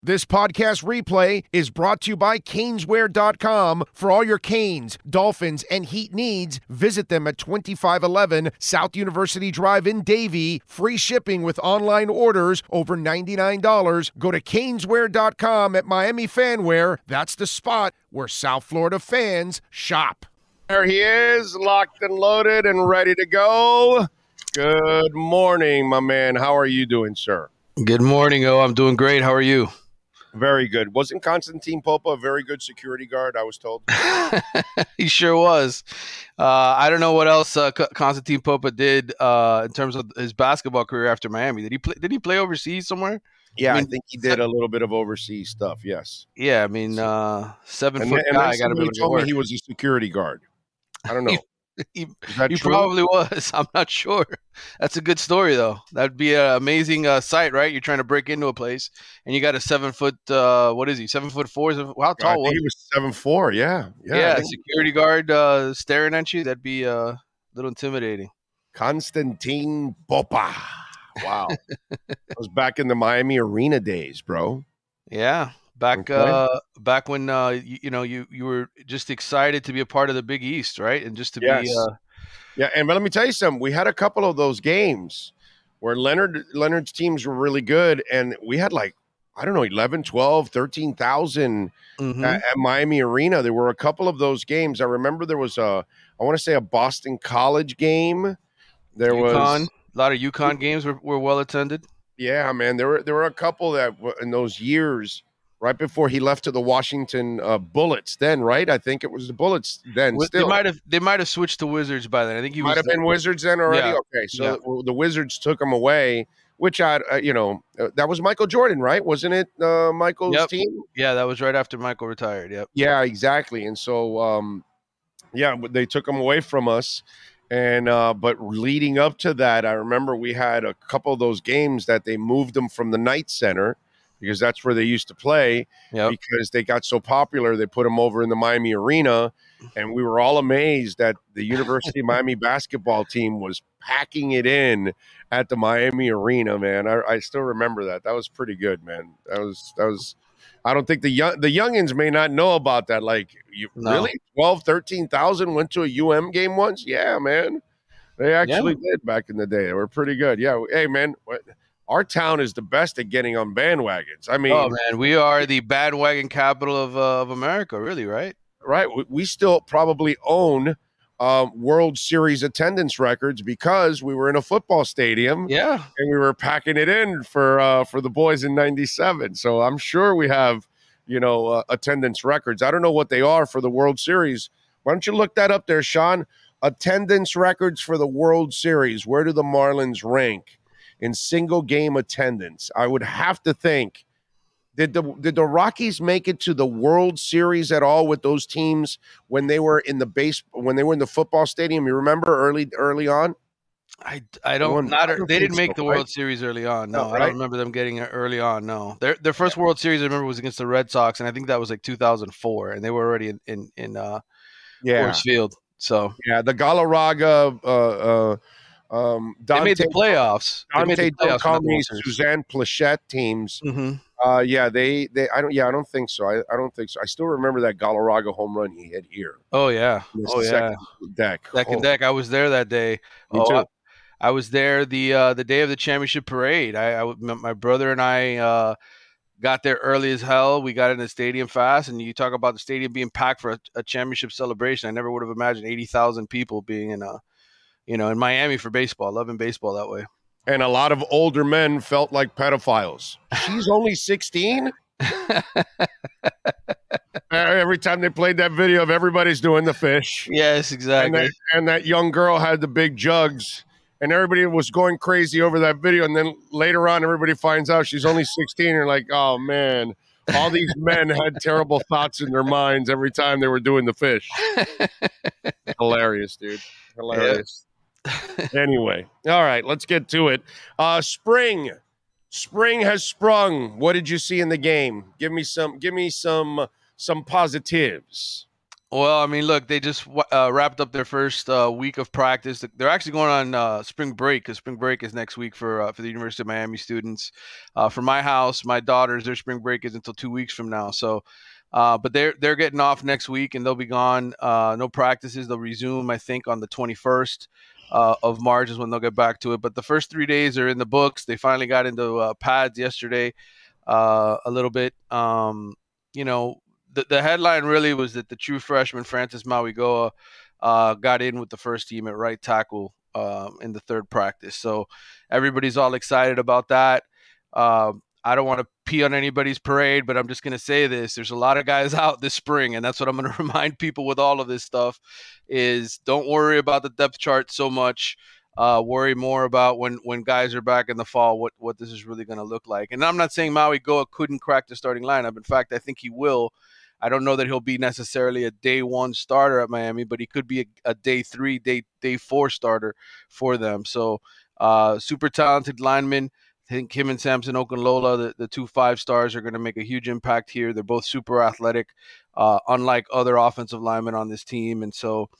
This podcast replay is brought to you by Caneswear.com. For all your Canes, Dolphins, and Heat needs, visit them at 2511 South University Drive in Davie. Free shipping with online orders over $99. Go to Caneswear.com at Miami Fanwear. That's the spot where South Florida fans shop. There he is, locked and loaded and ready to go. Good morning, my man. How are you doing, sir? Good morning. Oh, I'm doing great. How are you? Very good. Wasn't Constantine Popa a very good security guard? I was told. he sure was. Uh, I don't know what else uh, Constantine Popa did uh, in terms of his basketball career after Miami. Did he play? Did he play overseas somewhere? Yeah, I, mean, I think he did a little bit of overseas stuff. Yes. Yeah, I mean, uh, seven and, foot and guy. Got to be told me he was a security guard. I don't know. he, he probably was. I'm not sure. That's a good story, though. That'd be an amazing uh, sight, right? You're trying to break into a place, and you got a seven foot. Uh, what is he? Seven foot four? is How tall? was he was seven four. Yeah, yeah. Yeah, security guard uh, staring at you. That'd be uh, a little intimidating. Constantine Popa. Wow, that was back in the Miami Arena days, bro. Yeah, back okay. uh back when uh you, you, know you you were just excited to be a part of the Big East, right? And just to yes. be uh yeah, and but let me tell you something. We had a couple of those games where Leonard Leonard's teams were really good and we had like I don't know 11, 12, 13,000 mm-hmm. at, at, Miami Arena. There were a couple of those games. I remember there was a I want to say a Boston College game. There UConn, was a lot of UConn games were, were well attended. Yeah, man. There were there were a couple that in those years right before he left to the Washington uh, Bullets. Then, right? I think it was the Bullets. Then, well, still, they might have they might have switched to Wizards by then. I think he might have been Wizards then already. Yeah. Okay, so yeah. the Wizards took him away. Which I, uh, you know, uh, that was Michael Jordan, right? Wasn't it uh, Michael's yep. team? Yeah, that was right after Michael retired. Yep. Yeah, exactly. And so, um, yeah, they took him away from us. And uh, but leading up to that, I remember we had a couple of those games that they moved them from the Knight Center because that's where they used to play. Yep. Because they got so popular, they put them over in the Miami Arena, and we were all amazed that the University of Miami basketball team was packing it in at the Miami Arena. Man, I, I, still remember that. That was pretty good, man. That was that was. I don't think the young the youngins may not know about that. Like, you no. really 12, 13,000 went to a UM game once? Yeah, man. They actually yeah. did back in the day. They were pretty good. Yeah. Hey, man. What, our town is the best at getting on bandwagons. I mean, oh man, we are the bandwagon capital of uh, of America, really, right? Right. We, we still probably own um, World Series attendance records because we were in a football stadium. Yeah, and we were packing it in for uh, for the boys in '97. So I'm sure we have you know uh, attendance records. I don't know what they are for the World Series. Why don't you look that up there, Sean? Attendance records for the World Series. Where do the Marlins rank? In single game attendance. I would have to think did the did the Rockies make it to the World Series at all with those teams when they were in the base when they were in the football stadium? You remember early early on? I, I don't not I don't they didn't make so, the World right? Series early on. No, no right? I don't remember them getting it early on. No, their their first yeah. World Series I remember was against the Red Sox, and I think that was like 2004, and they were already in in, in uh, yeah. Field. So yeah, the Galarraga uh, uh, um, Dante, they made the playoffs. Dante they made the playoffs Suzanne Plachette teams. Mm-hmm. Uh, yeah, they, they, I don't, yeah, I don't think so. I, I don't think so. I still remember that Galarraga home run he hit here. Oh yeah, oh yeah, deck, second oh. deck. I was there that day. Me oh, too. I, I, was there the uh, the day of the championship parade. I, I my brother and I uh, got there early as hell. We got in the stadium fast, and you talk about the stadium being packed for a, a championship celebration. I never would have imagined eighty thousand people being in a you know, in Miami for baseball, loving baseball that way. And a lot of older men felt like pedophiles. She's only 16. Uh, every time they played that video of everybody's doing the fish. Yes, exactly. And that, and that young girl had the big jugs and everybody was going crazy over that video. And then later on, everybody finds out she's only 16. And you're like, oh man, all these men had terrible thoughts in their minds every time they were doing the fish. Hilarious, dude. Hilarious anyway, all right, let's get to it. Uh, spring, spring has sprung. What did you see in the game? Give me some. Give me some. Some positives. Well, I mean, look, they just uh, wrapped up their first uh, week of practice. They're actually going on uh, spring break because spring break is next week for uh, for the University of Miami students. Uh, for my house, my daughters, their spring break is until two weeks from now. So, uh, but they're they're getting off next week and they'll be gone. no practices. They'll resume, I think, on the 21st of March is when they'll get back to it. But the first three days are in the books. They finally got into pads yesterday a little bit. Um, you know, the, the headline really was that the true freshman Francis Mauigoa uh, got in with the first team at right tackle uh, in the third practice. So everybody's all excited about that. Uh, I don't want to pee on anybody's parade, but I'm just going to say this: there's a lot of guys out this spring, and that's what I'm going to remind people with all of this stuff: is don't worry about the depth chart so much. Uh, worry more about when when guys are back in the fall, what what this is really going to look like. And I'm not saying Mauigoa couldn't crack the starting lineup. In fact, I think he will. I don't know that he'll be necessarily a day one starter at Miami, but he could be a, a day three, day day four starter for them. So uh, super talented lineman. I think him and Samson Okunlola, the, the two five stars, are going to make a huge impact here. They're both super athletic, uh, unlike other offensive linemen on this team. And so,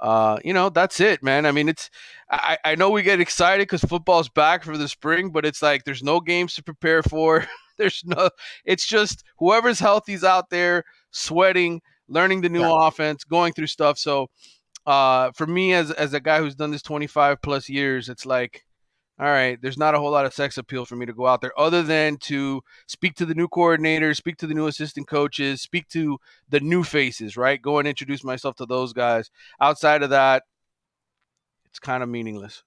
uh, you know, that's it, man. I mean, it's I, I know we get excited because football's back for the spring, but it's like there's no games to prepare for. there's no. It's just whoever's healthy's out there sweating, learning the new yeah. offense, going through stuff. So uh, for me, as as a guy who's done this 25 plus years, it's like, all right, there's not a whole lot of sex appeal for me to go out there, other than to speak to the new coordinators, speak to the new assistant coaches, speak to the new faces, right? Go and introduce myself to those guys. Outside of that, it's kind of meaningless.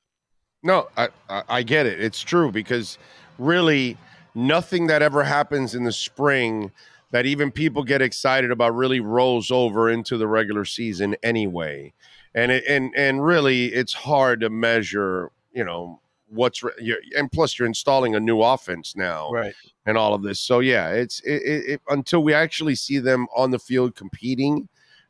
No, I, I get it. It's true because really nothing that ever happens in the spring that even people get excited about really rolls over into the regular season anyway. And it, and and really, it's hard to measure. You know what's re- and plus you're installing a new offense now, right? And all of this. So yeah, it's it, it, until we actually see them on the field competing,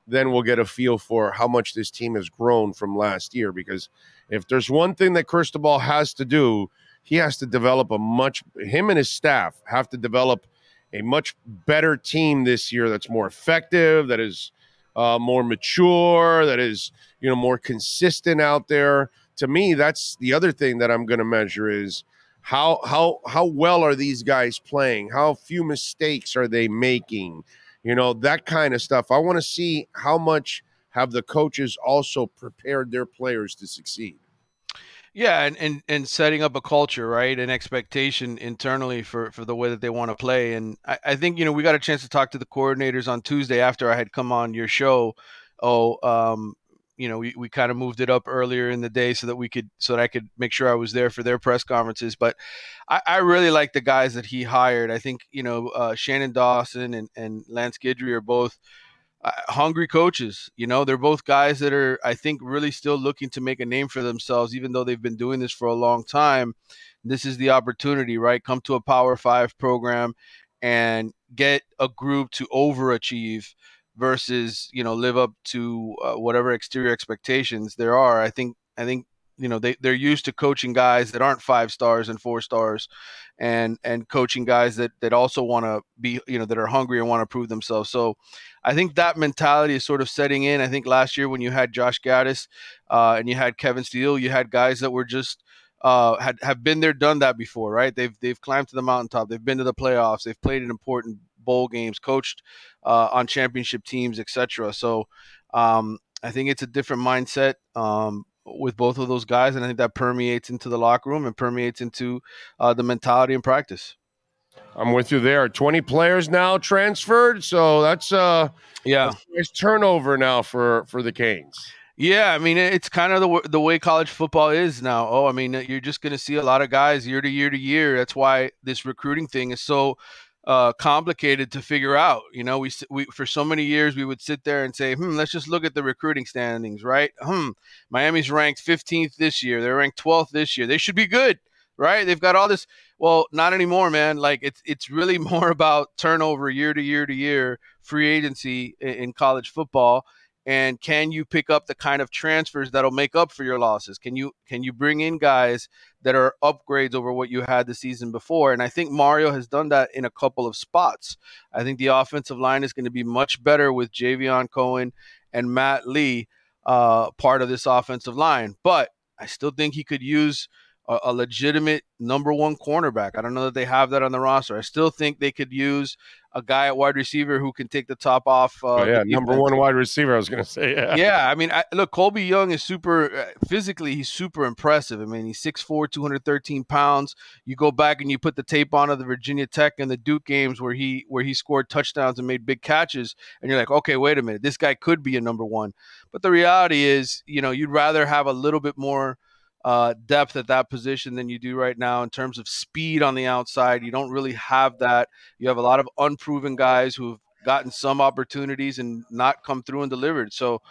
then we'll get a feel for how much this team has grown from last year. Because if there's one thing that Cristobal has to do, he has to develop a much. Him and his staff have to develop a much better team this year that's more effective, that is uh, more mature, that is you know more consistent out there. To me, that's the other thing that I'm going to measure is how how how well are these guys playing? How few mistakes are they making? You know that kind of stuff. I want to see how much have the coaches also prepared their players to succeed. Yeah, and, and and setting up a culture, right, and expectation internally for for the way that they want to play. And I, I think you know we got a chance to talk to the coordinators on Tuesday after I had come on your show. Oh, um, you know, we, we kind of moved it up earlier in the day so that we could so that I could make sure I was there for their press conferences. But I, I really like the guys that he hired. I think you know uh, Shannon Dawson and and Lance Guidry are both uh, hungry coaches. You know, they're both guys that are, I think, really still looking to make a name for themselves, even though they've been doing this for a long time. This is the opportunity, right? Come to a Power Five program and get a group to overachieve versus, you know, live up to uh, whatever exterior expectations there are. I think, I think you know they, they're used to coaching guys that aren't five stars and four stars and and coaching guys that that also want to be you know that are hungry and want to prove themselves so i think that mentality is sort of setting in i think last year when you had josh gattis uh, and you had kevin steele you had guys that were just uh, had have been there, done that before, right? They've they've climbed to the mountaintop. They've been to the playoffs. They've played in important bowl games, coached uh, on championship teams, etc. So um, I think it's a different mindset. Um, with both of those guys, and I think that permeates into the locker room and permeates into uh, the mentality and practice. I'm with you there. 20 players now transferred, so that's uh yeah, that's nice turnover now for for the Canes. Yeah, I mean it's kind of the the way college football is now. Oh, I mean you're just going to see a lot of guys year to year to year. That's why this recruiting thing is so uh, complicated to figure out. You know, we, we for so many years we would sit there and say, "Hmm, let's just look at the recruiting standings, right? Hmm, Miami's ranked 15th this year. They're ranked 12th this year. They should be good, right? They've got all this. Well, not anymore, man. Like it's it's really more about turnover year to year to year, free agency in, in college football, and can you pick up the kind of transfers that'll make up for your losses can you can you bring in guys that are upgrades over what you had the season before and i think mario has done that in a couple of spots i think the offensive line is going to be much better with javion cohen and matt lee uh, part of this offensive line but i still think he could use a, a, legitimate number one cornerback. I don't know that they have that on the roster. I still think they could use a guy at wide receiver who can take the top off. Uh, oh, yeah, number one wide receiver. I was going to say, yeah, yeah. I mean, I, look, Colby Young is super uh, physically. He's super impressive. I mean, he's 6'4", 213 pounds. You go back and you put the tape on of the Virginia Tech and the Duke games where he where he scored touchdowns and made big catches, and you're like, okay, wait a minute, this guy could be a number one. But the reality is, you know, you'd rather have a little bit more uh, depth at that position than you do right now in terms of speed on the outside. You don't really have that. You have a lot of unproven guys who've gotten some opportunities and not come through and delivered. So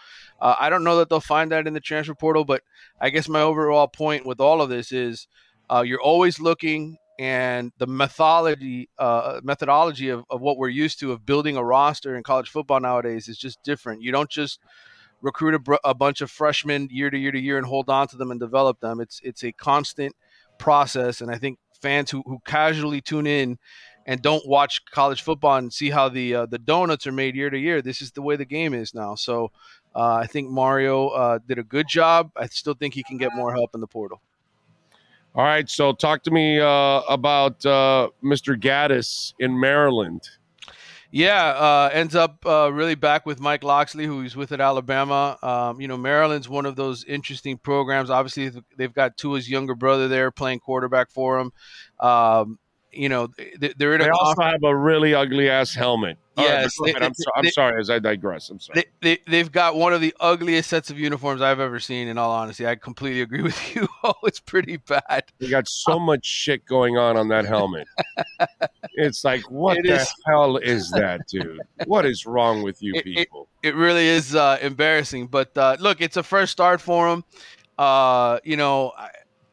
uh, I don't know that they'll find that in the transfer portal, but I guess my overall point with all of this is uh, you're always looking and the methodology uh, methodology of, of what we're used to of building a roster in college football nowadays is just different. You don't just recruit a, br- a bunch of freshmen year to year to year and hold on to them and develop them. It's it's a constant process, and I think fans who, who casually tune in and don't watch college football and see how the uh, the donuts are made year to year. This is the way the game is now. So uh, I think Mario uh, did a good job. I still think he can get more help in the portal. All right, so talk to me uh, about uh, Mr. Gattis in Maryland. Yeah, uh, ends up uh, really back with Mike Locksley, who he's with at Alabama. Um, you know, Maryland's one of those interesting programs. Obviously, they've got Tua's younger brother there playing quarterback for him. Um, you know, they're in they also have a really ugly ass helmet. Yes, right, they, I'm, so, I'm they, sorry as I digress. I'm sorry. They, they, have got one of the ugliest sets of uniforms I've ever seen. In all honesty, I completely agree with you. oh, it's pretty bad. They got so much shit going on on that helmet. it's like, what it the is, hell is that, dude? What is wrong with you it, people? It, it really is uh, embarrassing. But uh, look, it's a first start for him. Uh, you know,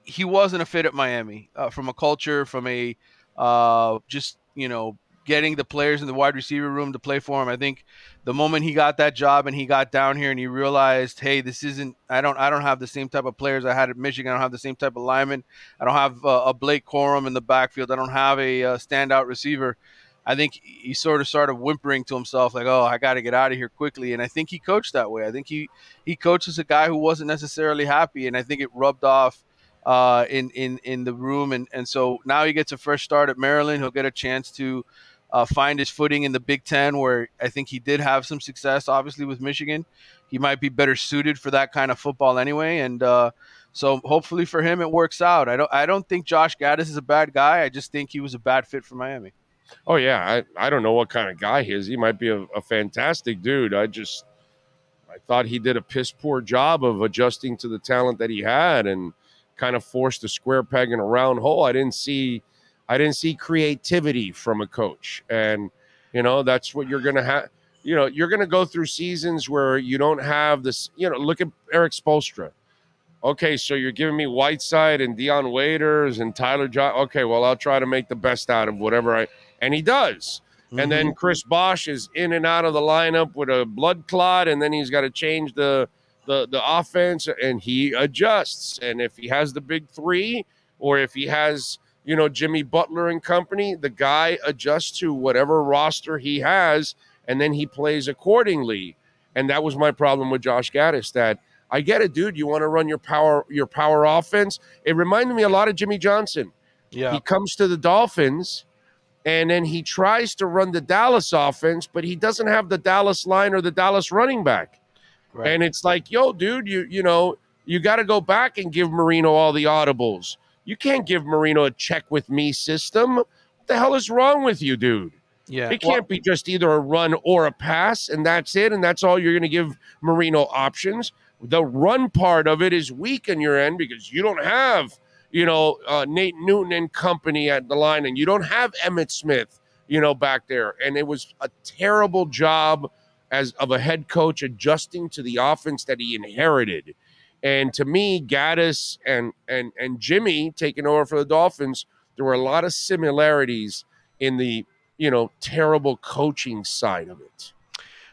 he wasn't a fit at Miami uh, from a culture, from a uh, just you know getting the players in the wide receiver room to play for him. I think the moment he got that job and he got down here and he realized, hey, this isn't. I don't. I don't have the same type of players I had at Michigan. I don't have the same type of lineman. I don't have uh, a Blake Corum in the backfield. I don't have a, uh, standout receiver. I think he sort of started whimpering to himself, like, "Oh, I got to get out of here quickly." And I think he coached that way. I think he he coaches a guy who wasn't necessarily happy, and I think it rubbed off uh, in in in the room, and and so now he gets a fresh start at Maryland. He'll get a chance to uh, find his footing in the Big Ten, where I think he did have some success, obviously with Michigan. He might be better suited for that kind of football anyway, and uh, so hopefully for him it works out. I don't I don't think Josh Gattis is a bad guy. I just think he was a bad fit for Miami. Oh yeah, I, I don't know what kind of guy he is. He might be a, a fantastic dude. I just I thought he did a piss poor job of adjusting to the talent that he had and kind of forced a square peg in a round hole. I didn't see I didn't see creativity from a coach. And you know, that's what you're going to have you know, you're going to go through seasons where you don't have this, you know, look at Erik Spoelstra. Okay, so you're giving me Whiteside and Dion Waiters and Tyler John. Okay, well, I'll try to make the best out of whatever I and he does. Mm-hmm. And then mm-hmm. Chris Bosh is in and out of the lineup with a blood clot, and then he's got to change the the the offense and he adjusts. And if he has the big three, or if he has you know Jimmy Butler and company, the guy adjusts to whatever roster he has, and then he plays accordingly. And that was my problem with Josh Gattis. That I get it, dude. You want to run your power your power offense. It reminded me a lot of Jimmy Johnson. Yeah, he comes to the Dolphins. And then he tries to run the Dallas offense, but he doesn't have the Dallas line or the Dallas running back. Right. And it's like, yo, dude, you you know, you got to go back and give Marino all the audibles. You can't give Marino a check with me system. What the hell is wrong with you, dude? Yeah. It can't well, be just either a run or a pass, and that's it. And that's all you're going to give Marino options. The run part of it is weak in your end because you don't have, you know, uh, Nate Newton and company at the line, and you don't have Emmitt Smith, you know, back there. And it was a terrible job as of a head coach adjusting to the offense that he inherited. And to me, Gattis and and and Jimmy taking over for the Dolphins, there were a lot of similarities in the you know terrible coaching side of it.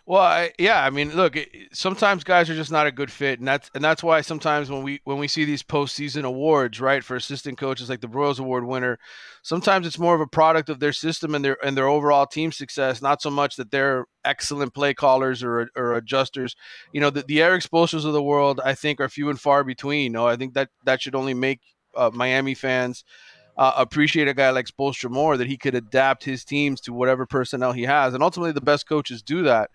Well, I, yeah, I mean, look, sometimes guys are just not a good fit, and that's and that's why sometimes when we when we see these postseason awards, right, for assistant coaches like the Broyles Award winner, sometimes it's more of a product of their system and their and their overall team success, not so much that they're excellent play callers or or adjusters. You know, the, the Erik Spoelstras of the world, I think, are few and far between. Know, I think that that should only make uh, Miami fans uh, appreciate a guy like Spoelstra more that he could adapt his teams to whatever personnel he has, and ultimately the best coaches do that.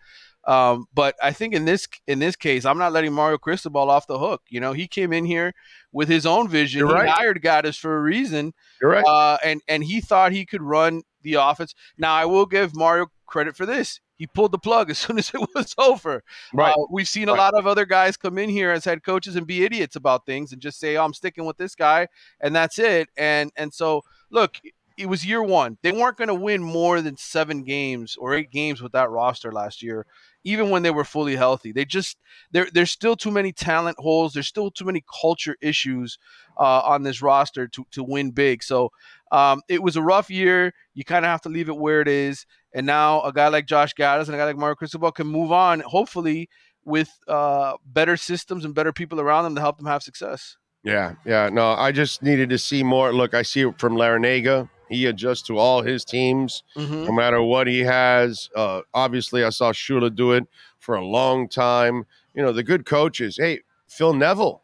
Um, but I think in this in this case, I'm not letting Mario Cristobal off the hook. You know, he came in here with his own vision. You're he right. hired Gattis for a reason. You're right. Uh, and and he thought he could run the offense. Now I will give Mario credit for this. He pulled the plug as soon as it was over. right. Uh, we've seen a Right. lot of other guys come in here as head coaches and be idiots about things and just say, "Oh, I'm sticking with this guy," and that's it. And and so look, it was year one. They weren't going to win more than seven games or eight games with that roster last year, even when they were fully healthy. They just there there's still too many talent holes. There's still too many culture issues uh, on this roster to to win big. So um, it was a rough year. You kind of have to leave it where it is. And now a guy like Josh Gattis and a guy like Mario Cristobal can move on, hopefully, with uh, better systems and better people around them to help them have success. Yeah, yeah. No, I just needed to see more. Look, I see it from Larrañaga. He adjusts to all his teams, Mm-hmm. no matter what he has. Uh, obviously, I saw Shula do it for a long time. You know, the good coaches. Hey, Phil Neville.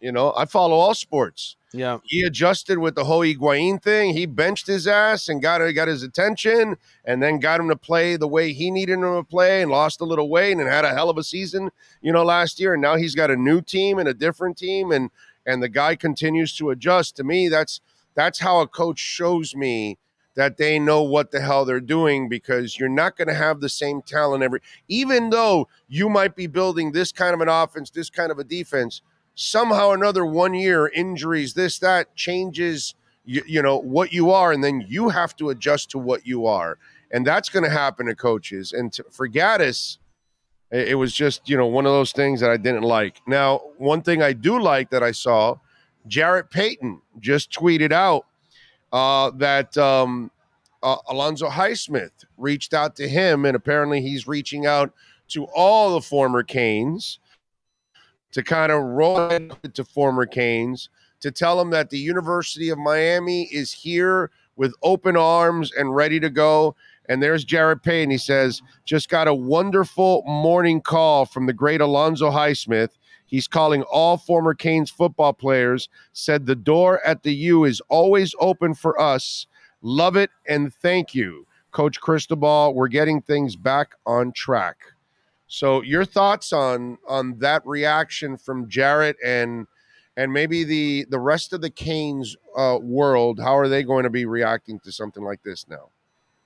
You know, I follow all sports. Yeah. He adjusted with the whole Higuain thing. He benched his ass and got got his attention, and then got him to play the way he needed him to play, and lost a little weight, and had a hell of a season, you know, last year. And now he's got a new team and a different team, and and the guy continues to adjust. To me, that's that's how a coach shows me that they know what the hell they're doing because you're not going to have the same talent every even though you might be building this kind of an offense, this kind of a defense, somehow another one year injuries, this that changes you, you know what you are and then you have to adjust to what you are. And that's going to happen to coaches and to, for Gattis it it was just, you know, one of those things that I didn't like. Now, one thing I do like that I saw, Jarrett Payton just tweeted out uh, that um, uh, Alonzo Highsmith reached out to him, and apparently he's reaching out to all the former Canes to kind of roll it to former Canes to tell them that the University of Miami is here with open arms and ready to go. And there's Jarrett Payton. He says, just got a wonderful morning call from the great Alonzo Highsmith. He's calling all former Canes football players, said the door at the U is always open for us. Love it and thank you. Coach Cristobal, we're getting things back on track. So your thoughts on on that reaction from Jarrett and and maybe the the rest of the Canes uh, world, how are they going to be reacting to something like this now?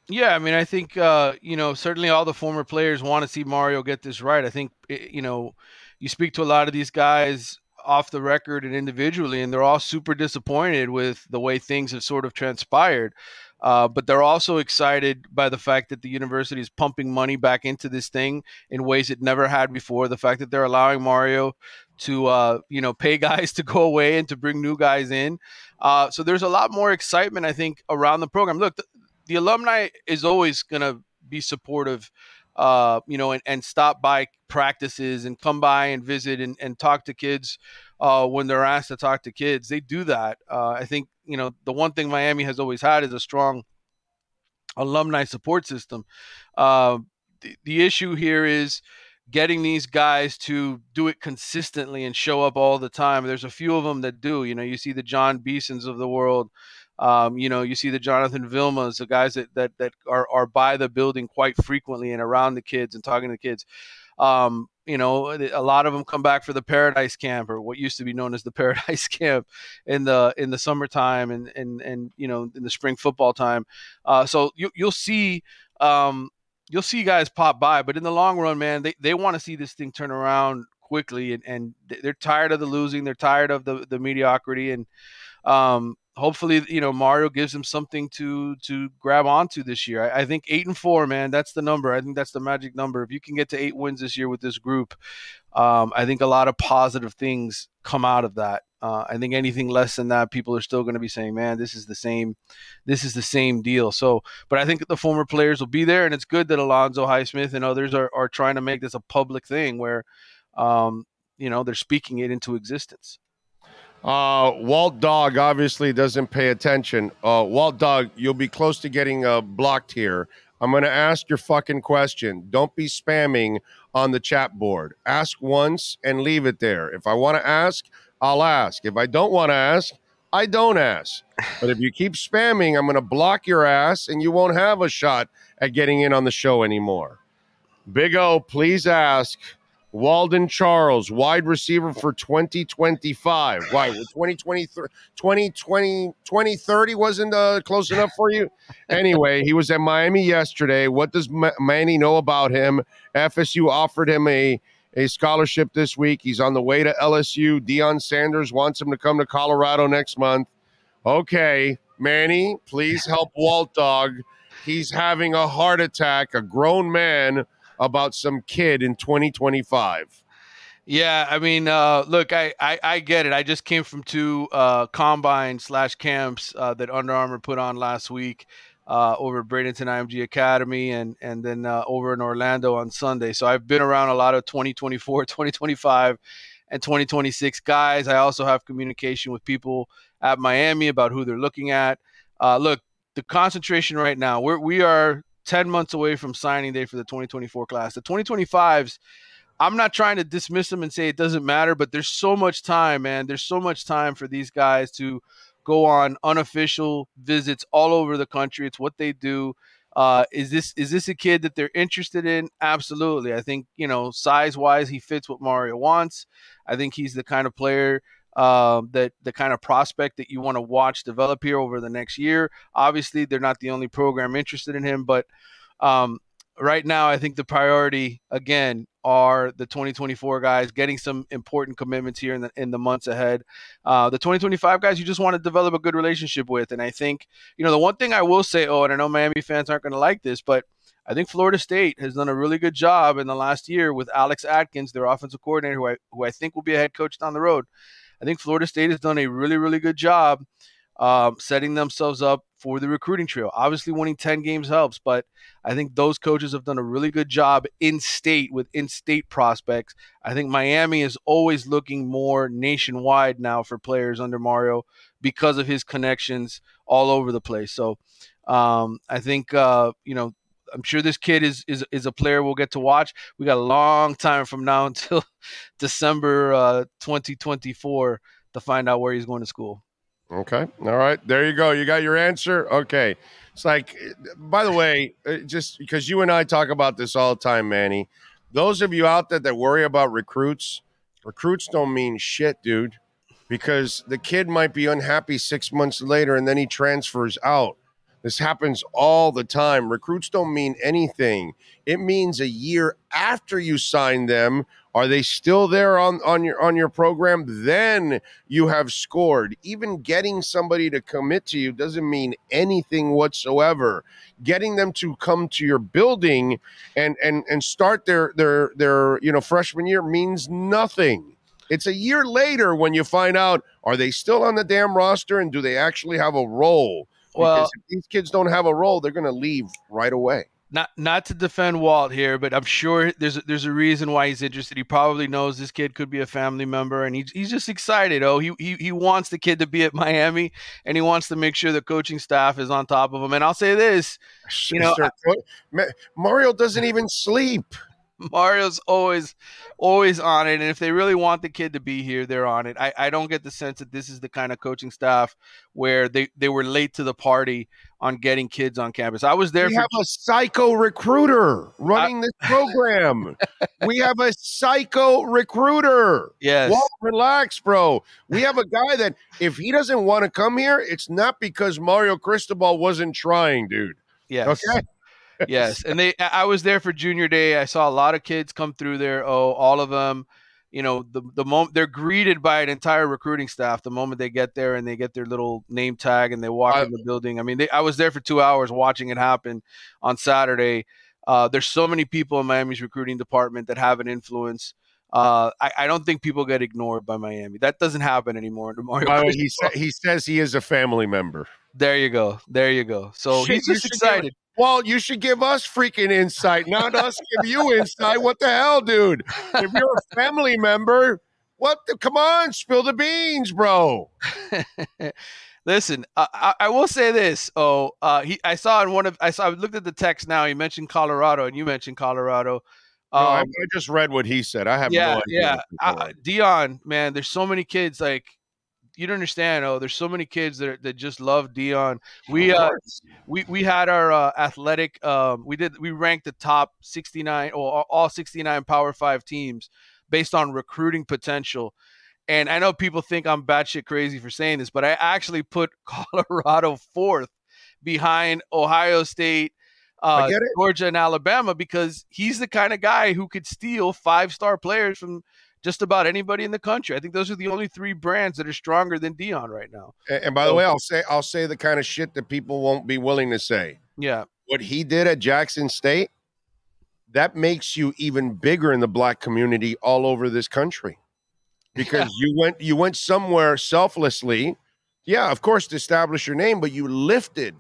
Yeah, I mean, I think uh, you know certainly all the former players want to see Mario get this right. I think eh, you know you speak to a lot of these guys off the record and individually, and they're all super disappointed with the way things have sort of transpired. Uh, but they're also excited by the fact that the university is pumping money back into this thing in ways it never had before. The fact that they're allowing Mario to, uh, you know, pay guys to go away and to bring new guys in. Uh, so there's a lot more excitement, I think, around the program. Look, the, the alumni is always going to be supportive, uh, you know, and, and stop by practices and come by and visit and, and talk to kids uh, when they're asked to talk to kids. They do that. Uh, I think, you know, the one thing Miami has always had is a strong alumni support system. Uh, the, the issue here is getting these guys to do it consistently and show up all the time. There's a few of them that do. You know, you see the Jon Beasons of the world. Um, you know, you see the Jonathan Vilmas, the guys that that that are are by the building quite frequently and around the kids and talking to the kids. Um, you know, a lot of them come back for the Paradise Camp or what used to be known as the Paradise Camp in the in the summertime and and and you know in the spring football time. Uh, so you you'll see. Um, You'll see guys pop by, but in the long run, man, they, they want to see this thing turn around quickly, and, and they're tired of the losing. They're tired of the, the mediocrity, and um, hopefully, you know, Mario gives them something to to grab onto this year. I, I, think eight and four, man, that's the number. I think that's the magic number. If you can get to eight wins this year with this group, um, I think a lot of positive things come out of that. Uh, I think anything less than that, people are still going to be saying, "Man, this is the same, this is the same deal." So, but I think the former players will be there, and it's good that Alonzo Highsmith and others are are trying to make this a public thing where, um, you know, they're speaking it into existence. Uh, Walt Dog obviously doesn't pay attention. Uh, Walt Dog, you'll be close to getting uh, blocked here. I'm going to ask your fucking question. Don't be spamming on the chat board. Ask once and leave it there. If I want to ask, I'll ask. If I don't want to ask, I don't ask. But if you keep spamming, I'm going to block your ass and you won't have a shot at getting in on the show anymore. Big O, please ask Walden Charles, wide receiver for 2025. Why? 2023, 2020, 2030 wasn't uh, close enough for you? Anyway, he was at Miami yesterday. What does Manny know about him? FSU offered him a, a scholarship this week. He's on the way to LSU. Deion Sanders wants him to come to Colorado next month. Okay, Manny, please help Walt Dog. He's having a heart attack, a grown man about some kid in 2025. Yeah, I mean, uh, look, I, I, I get it. I just came from two uh, combine slash camps uh, that Under Armour put on last week uh, over at Bradenton IMG Academy and and then uh, over in Orlando on Sunday. So I've been around a lot of 2024, 2025, and 2026 guys. I also have communication with people at Miami about who they're looking at. Uh, look, the concentration right now, we're we are 10 months away from signing day for the 2024 class. The 2025s, I'm not trying to dismiss them and say it doesn't matter, but there's so much time, man. There's so much time for these guys to go on unofficial visits all over the country. It's what they do. Uh, is this is this a kid that they're interested in? Absolutely. I think you know size wise, he fits what Mario wants. I think he's the kind of player uh, that the kind of prospect that you want to watch develop here over the next year. Obviously, they're not the only program interested in him, but um, right now, I think the priority again are the 2024 guys getting some important commitments here in the in the months ahead. Uh, the 2025 guys, you just want to develop a good relationship with, and I think you know the one thing I will say. Oh, and I know Miami fans aren't going to like this, but I think Florida State has done a really good job in the last year with Alex Atkins, their offensive coordinator, who I who I think will be a head coach down the road. I think Florida State has done a really, really good job um, setting themselves up for the recruiting trail. Obviously, winning 10 games helps, but I think those coaches have done a really good job in state with in state prospects. I think Miami is always looking more nationwide now for players under Mario because of his connections all over the place. So um, I think, uh, you know, I'm sure this kid is is is a player we'll get to watch. We got a long time from now until December uh, 2024 to find out where he's going to school. Okay. All right. There you go. You got your answer. Okay. It's like, by the way, uh, just because you and I talk about this all the time, Manny. Those of you out there that worry about recruits, recruits don't mean shit, dude. Because the kid might be unhappy six months later and then he transfers out this happens all the time. Recruits don't mean anything. It means a year after you sign them, are they still there on, on your on your program? Then you have scored. Even getting somebody to commit to you doesn't mean anything whatsoever. Getting them to come to your building and and and start their their their you know freshman year means nothing. It's a year later when you find out are they still on the damn roster and do they actually have a role? Well, if these kids don't have a role, they're going to leave right away. Not not to defend Walt here, but I'm sure there's a, there's a reason why he's interested. He probably knows this kid could be a family member, and he's he's just excited. Oh, he he he wants the kid to be at Miami, and he wants to make sure the coaching staff is on top of him. And I'll say this, you know, Mario doesn't even sleep. Mario's always, always on it. And if they really want the kid to be here, they're on it. I, I don't get the sense that this is the kind of coaching staff where they, they were late to the party on getting kids on campus. I was there. We for- have a psycho recruiter running I- this program. we have a psycho recruiter. Yes. Walt, relax, bro. We have a guy that if he doesn't want to come here, it's not because Mario Cristobal wasn't trying, dude. Yes. Okay yes, and they I was there for junior day. I saw a lot of kids come through there. Oh, all of them. You know, the the moment they're greeted by an entire recruiting staff the moment they get there and they get their little name tag and they walk I, in the building. I mean, they, I was there for two hours watching it happen on Saturday. Uh, there's so many people in Miami's recruiting department that have an influence. Uh, I, I, don't think people get ignored by Miami. That doesn't happen anymore. Mario he, sa- he says he is a family member. There you go. There you go. So Shit, he's just excited. well, you should give us freaking insight, not us give you insight. What the hell, dude? If you're a family member, what? The, come on, spill the beans, bro. Listen, I, I, will say this. Oh, uh, he, I saw in one of I saw I looked at the text now. He mentioned Colorado, and you mentioned Colorado. Um, no, I, I, just read what he said. I have yeah, no yeah. Uh, Deion, man, there's so many kids like you don't understand. Oh, there's so many kids that that just love Deion. We uh, we we had our uh, athletic. Um, we did we ranked the top 69 or all 69 Power Five teams based on recruiting potential. And I know people think I'm batshit crazy for saying this, but I actually put Colorado fourth behind Ohio State, uh, Georgia, and Alabama because he's the kind of guy who could steal five star players from just about anybody in the country. I think those are the only three brands that are stronger than Deion right now. And, and by so, the way, I'll say I'll say the kind of shit that people won't be willing to say. Yeah. What he did at Jackson State, that makes you even bigger in the black community all over this country because yeah. you went you went somewhere selflessly yeah of course to establish your name but you lifted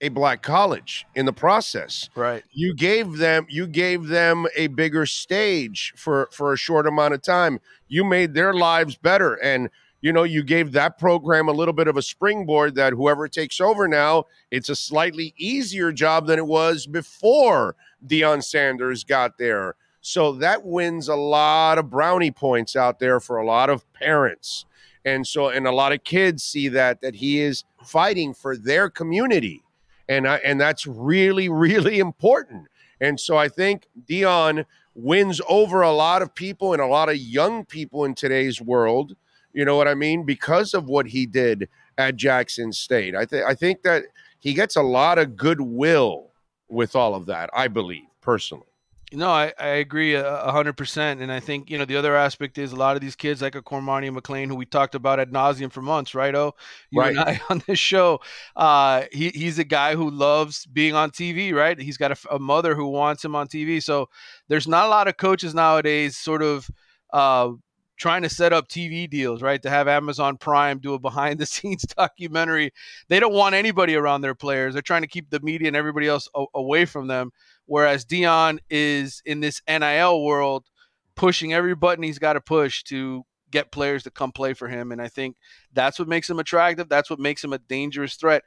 a black college in the process. Right. You gave them you gave them a bigger stage for for a short amount of time. You made their lives better. And you know you gave that program a little bit of a springboard that whoever takes over now it's a slightly easier job than it was before Deion Sanders got there. So that wins a lot of brownie points out there for a lot of parents. And so, and a lot of kids see that, that he is fighting for their community. And, I, and that's really, really important. And so I think Deion wins over a lot of people and a lot of young people in today's world. You know what I mean? Because of what he did at Jackson State. I think I think that he gets a lot of goodwill with all of that, I believe, personally. No, I, I agree a hundred percent, and I think you know the other aspect is a lot of these kids like a Cormani McClain, who we talked about ad nauseum for months, right? Oh, you right. and I on this show. Uh, he he's a guy who loves being on TV, right? He's got a, a, mother who wants him on TV, so there's not a lot of coaches nowadays, sort of. Uh, trying to set up TV deals, right? To have Amazon Prime do a behind the scenes documentary. They don't want anybody around their players. They're trying to keep the media and everybody else a- away from them. Whereas Deion is in this NIL world, pushing every button he's got to push to get players to come play for him. And I think that's what makes him attractive. That's what makes him a dangerous threat.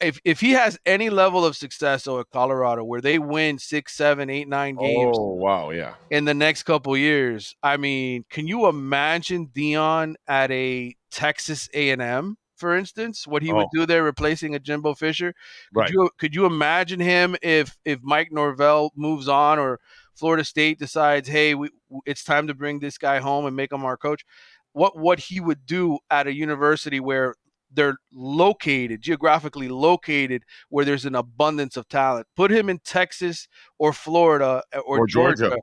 If, if he has any level of success though at Colorado where they win six, seven, eight, nine games, oh wow, yeah, in the next couple years, I mean, can you imagine Deion at a Texas A and M? For instance, what he oh. would do there replacing a Jimbo Fisher. Could right. you could you imagine him if if Mike Norvell moves on or Florida State decides, hey, we, it's time to bring this guy home and make him our coach? What what he would do at a university where they're located geographically located where there's an abundance of talent. Put him in Texas or Florida uh, or, or Georgia. Georgia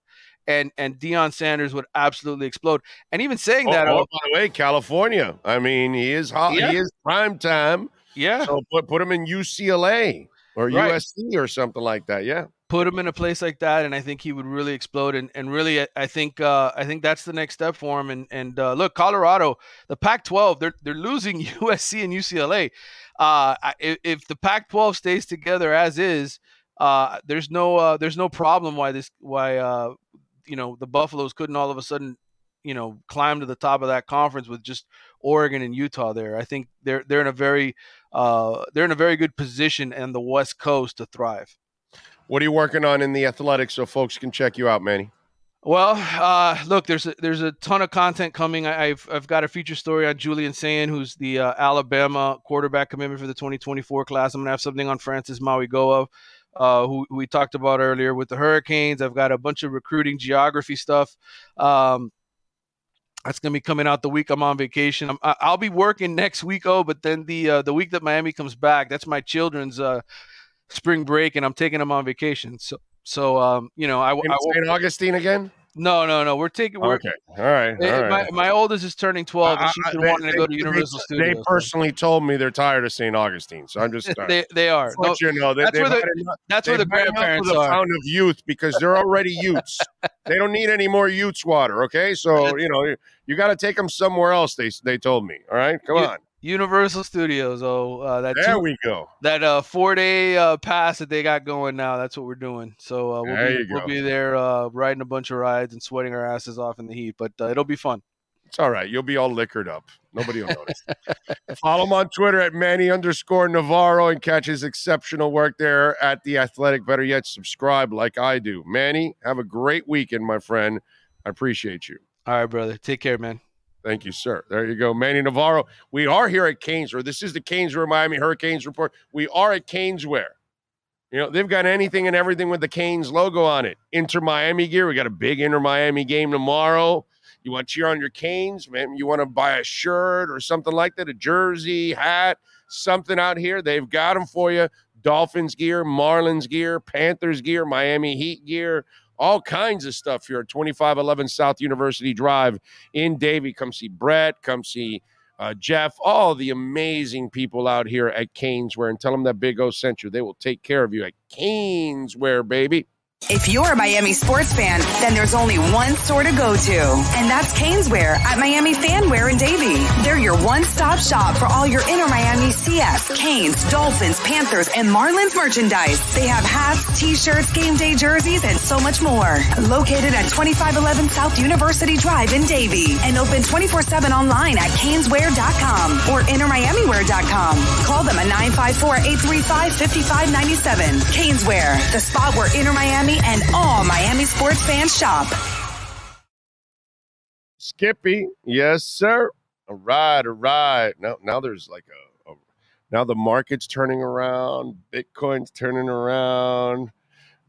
and and Deion Sanders would absolutely explode. And even saying oh, that, oh, by the way, California. I mean, he is hot. Yeah. He is prime time. Yeah. So put put him in UCLA or right. USC or something like that. Yeah. Put him in a place like that, and I think he would really explode. And, and really, I think uh, I think that's the next step for him. And and uh, look, Colorado, the Pac-12, they're they're losing USC and UCLA. Uh, if, if the Pac-12 stays together as is, uh, there's no uh, there's no problem why this why uh, you know the Buffaloes couldn't all of a sudden you know climb to the top of that conference with just Oregon and Utah there. I think they're they're in a very uh, they're in a very good position and the West Coast to thrive. What are you working on in the athletics so folks can check you out, Manny? Well, uh, look, there's a, there's a ton of content coming. I, have I've got a feature story on Julian Sayin, who's the uh, Alabama quarterback commitment for the 2024 class. I'm gonna have something on Francis Mauigoa uh, who, who, we talked about earlier with the Hurricanes. I've got a bunch of recruiting geography stuff. Um, that's gonna be coming out the week I'm on vacation. i will be working next week, oh, but then the uh, the week that Miami comes back, that's my children's uh, spring break, and I'm taking them on vacation. So so um, you know, I, in I St. Augustine again. No, no, no. We're taking. We're, Okay, all right, all eh, my, my oldest is turning 12, and I- she's I- been they- wanting to go to Universal they, Studios. They so- personally told me they're tired of St. Augustine, so I'm just. uh, they, they are. just No, you know, they, that's they've where the- enough- that's where the they've had enough grandparents of the are. pound of youth because they're already youths. they don't need any more youths water. Okay, so you know you, you got to take them somewhere else. They they told me. All right, come You- on. Universal Studios. Oh, uh, that There two, we go. that uh four day uh pass that they got going now. That's what we're doing. So uh, we'll There be we'll be there uh riding a bunch of rides and sweating our asses off in the heat. But uh, it'll be fun. It's all right. You'll be all liquored up. Nobody will notice. Follow him on Twitter at Manny underscore Navarro and catch his exceptional work there at the Athletic. Better yet, subscribe like I do. Manny, have a great weekend, my friend. I appreciate you. All right, brother. Take care, man. Thank you, sir. There you go. Manny Navarro. We are here at Caneswear. This is the Caneswear Miami Hurricanes report. We are at Caneswear. You know, they've got anything and everything with the Canes logo on it. Inter Miami gear. We got a big Inter Miami game tomorrow. You want to cheer on your Canes, man? You want to buy a shirt or something like that, a jersey, hat, something out here? They've got them for you. Dolphins gear, Marlins gear, Panthers gear, Miami Heat gear, all kinds of stuff here at 2511 South University Drive in Davie. Come see Brett, come see uh, Jeff, all the amazing people out here at Caneswear, and tell them that Big O sent you. They will take care of you at Caneswear, baby. If you're a Miami sports fan, then there's only one store to go to, and that's Caneswear at Miami Fanwear in Davie. They're your one-stop shop for all your Inter Miami CF, Canes, Dolphins, Panthers, and Marlins merchandise. They have hats, t-shirts, game day jerseys, and so much more. Located at 2511 South University Drive in Davie, and open 24-7 online at caneswear.com or innermiamiwear.com. Call them at 954-835-5597. Caneswear, the spot where Inter Miami and all Miami sports fans shop. Skippy, yes, sir. All right, all right. Now, now there's like a, a now the market's turning around, Bitcoin's turning around,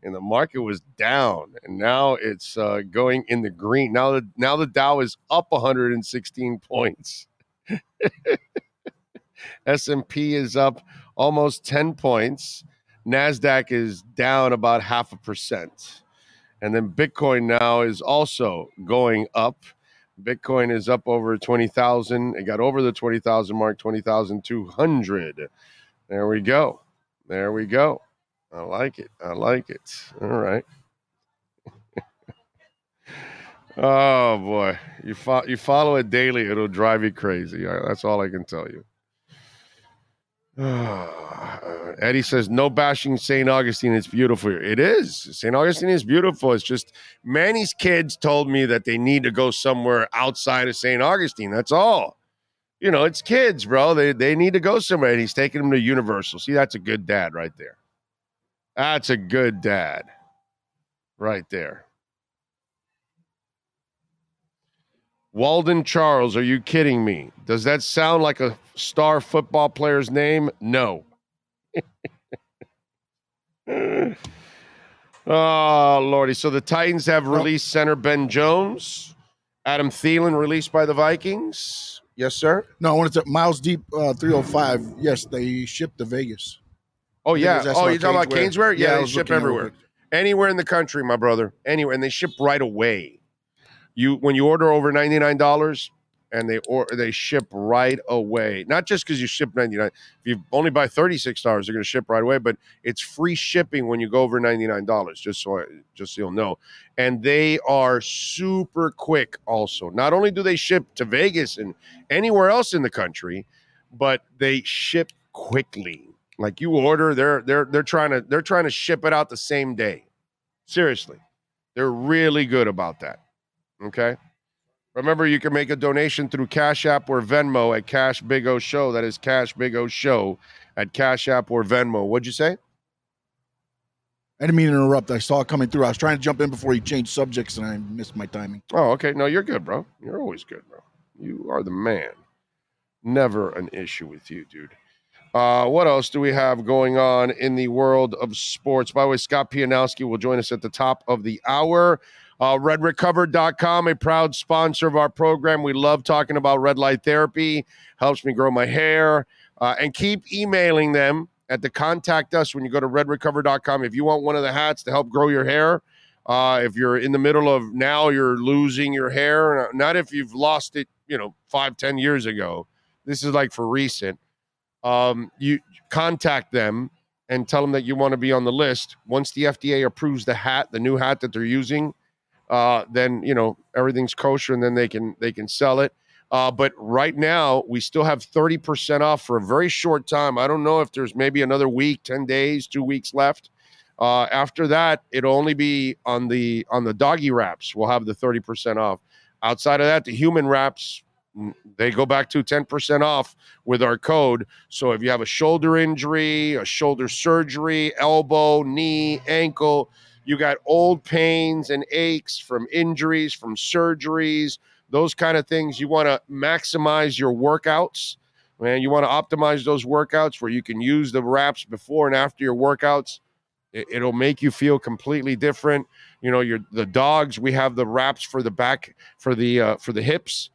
and the market was down, and now it's uh, going in the green. Now the now the Dow is up 116 points. S and P is up almost 10 points. Nasdaq is down about half a percent, and then Bitcoin now is also going up. Bitcoin is up over 20,000. It got over the 20,000 mark, 20,200. There we go. There we go. I like it. I like it. All right. oh boy, you fo- you follow it daily, it'll drive you crazy. That's all I can tell you. Eddie says, "No bashing St. Augustine. It's beautiful. It is. St. Augustine is beautiful. It's just Manny's kids told me that they need to go somewhere outside of St. Augustine. That's all. You know, it's kids, bro. They they need to go somewhere. And he's taking them to Universal. See, that's a good dad right there. That's a good dad, right there. Walden Charles, are you kidding me? Does that sound like a star football player's name? No. oh, Lordy. So the Titans have released center Ben Jones. Adam Thielen released by the Vikings. Yes, sir. No, I wanted to Miles Deep uh, 305. Yes, they shipped to Vegas. Oh, yeah. Oh, you're talking about Caneswear? Yeah, I they ship everywhere. Anywhere in the country, my brother. Anywhere. And they ship right away. You when you order over $99 and they or they ship right away. Not just because you ship 99. If you only buy $36, they're going to ship right away, but it's free shipping when you go over $99, just so I, just so you'll know. And they are super quick also. Not only do they ship to Vegas and anywhere else in the country, but they ship quickly. Like you order, they're they're they're trying to they're trying to ship it out the same day. Seriously. They're really good about that. Okay. Remember, you can make a donation through Cash App or Venmo at Cash Big O Show. That is Cash Big O Show at Cash App or Venmo. What'd you say? I didn't mean to interrupt. I saw it coming through. I was trying to jump in before you changed subjects, and I missed my timing. Oh, okay. No, you're good, bro. You're always good, bro. You are the man. Never an issue with you, dude. Uh, what else do we have going on in the world of sports? By the way, Scott Pianowski will join us at the top of the hour. Uh, RedRecover.com, a proud sponsor of our program. We love talking about red light therapy, helps me grow my hair. Uh, and keep emailing them at the contact us when you go to redrecover.com. If you want one of the hats to help grow your hair, Uh, if you're in the middle of now, you're losing your hair. Not if you've lost it, you know, five, ten years ago. This is like for recent. Um, you contact them and tell them that you want to be on the list. Once the FDA approves the hat, the new hat that they're using, uh, then you know everything's kosher, and then they can they can sell it. Uh, but right now, we still have 30% off for a very short time. I don't know if there's maybe another week, 10 days, two weeks left. Uh, after that, it'll only be on the on the doggy wraps. We'll have the 30% off. Outside of that, the human wraps they go back to 10% off with our code. So if you have a shoulder injury, a shoulder surgery, elbow, knee, ankle, you got old pains and aches from injuries, from surgeries, those kind of things, you want to maximize your workouts. Man, you want to optimize those workouts where you can use the wraps before and after your workouts. It, will make you feel completely different. You know, your the dogs. We have the wraps for the back for the uh, for the hips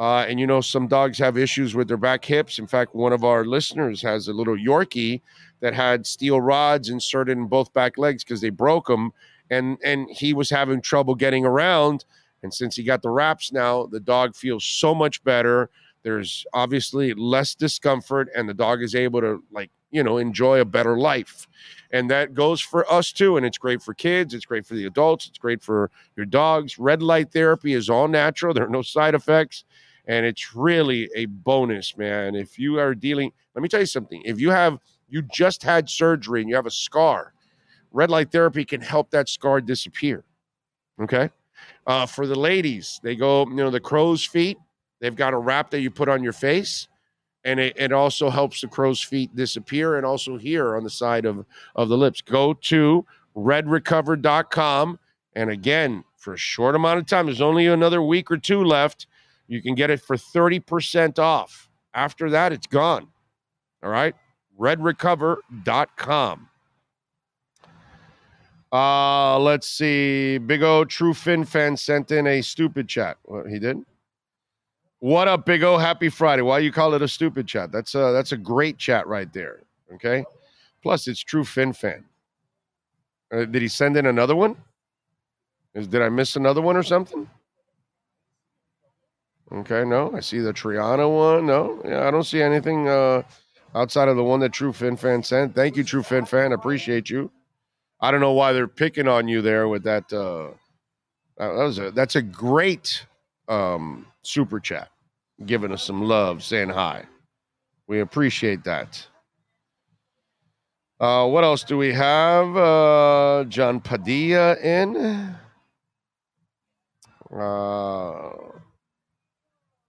uh, and you know, some dogs have issues with their back hips. In fact, one of our listeners has a little Yorkie that had steel rods inserted in both back legs because they broke them, and and he was having trouble getting around. And since he got the wraps now, the dog feels so much better. There's obviously less discomfort, and the dog is able to like you know enjoy a better life. And that goes for us too. And it's great for kids. It's great for the adults. It's great for your dogs. Red light therapy is all natural. There are no side effects and it's really a bonus, man. If you are dealing, let me tell you something. If you have you just had surgery and you have a scar, red light therapy can help that scar disappear. Okay. Uh, for the ladies, they go, you know, the crow's feet. They've got a wrap that you put on your face, and it, it also helps the crow's feet disappear, and also here on the side of of the lips. Go to redrecover.com, and again, for a short amount of time, there's only another week or two left you can get it for 30% off. After that, it's gone. All right. Redrecover.com. Uh, let's see. Big O True Fin fan sent in a stupid chat. What he did? What up, Big O? Happy Friday. Why you call it a stupid chat? That's a that's a great chat right there. Okay. Plus, it's True Fin fan. Uh, did he send in another one? Is, did I miss another one or something? Okay, no, I see the Triana one. No, yeah, I don't see anything uh, outside of the one that True Fin Fan sent. Thank you, True Fin Fan. Appreciate you. I don't know why they're picking on you there with that. Uh, that was a that's a great um, super chat, giving us some love, saying hi. We appreciate that. Uh, what else do we have? Uh, John Padilla in. Uh,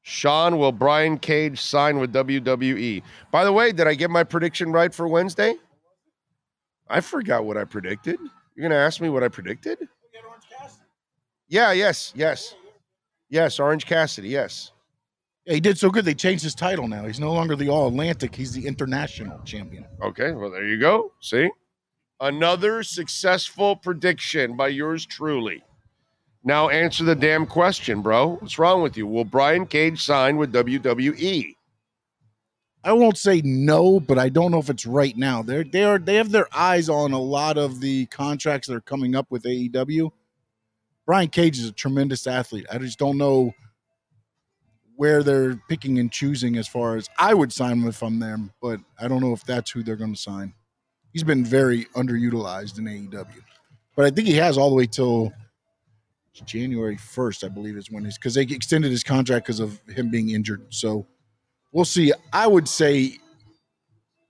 Sean, will Brian Cage sign with WWE? By the way, did I get my prediction right for Wednesday? I forgot what I predicted. You're going to ask me what I predicted? Yeah, yes, yes. Yes, Orange Cassidy, yes. Yeah, he did so good. They changed his title now. He's no longer the All Atlantic. He's the international champion. Okay, well, there you go. See? Another successful prediction by yours truly. Now answer the damn question, bro. What's wrong with you? Will Brian Cage sign with WWE? I won't say no, but I don't know if it's right now. They're they are they have their eyes on a lot of the contracts that are coming up with AEW. Brian Cage is a tremendous athlete. I just don't know where they're picking and choosing as far as I would sign if I'm them, but I don't know if that's who they're going to sign. He's been very underutilized in AEW, but I think he has all the way till January 1st, I believe, is when he's because they extended his contract because of him being injured. So we'll see. I would say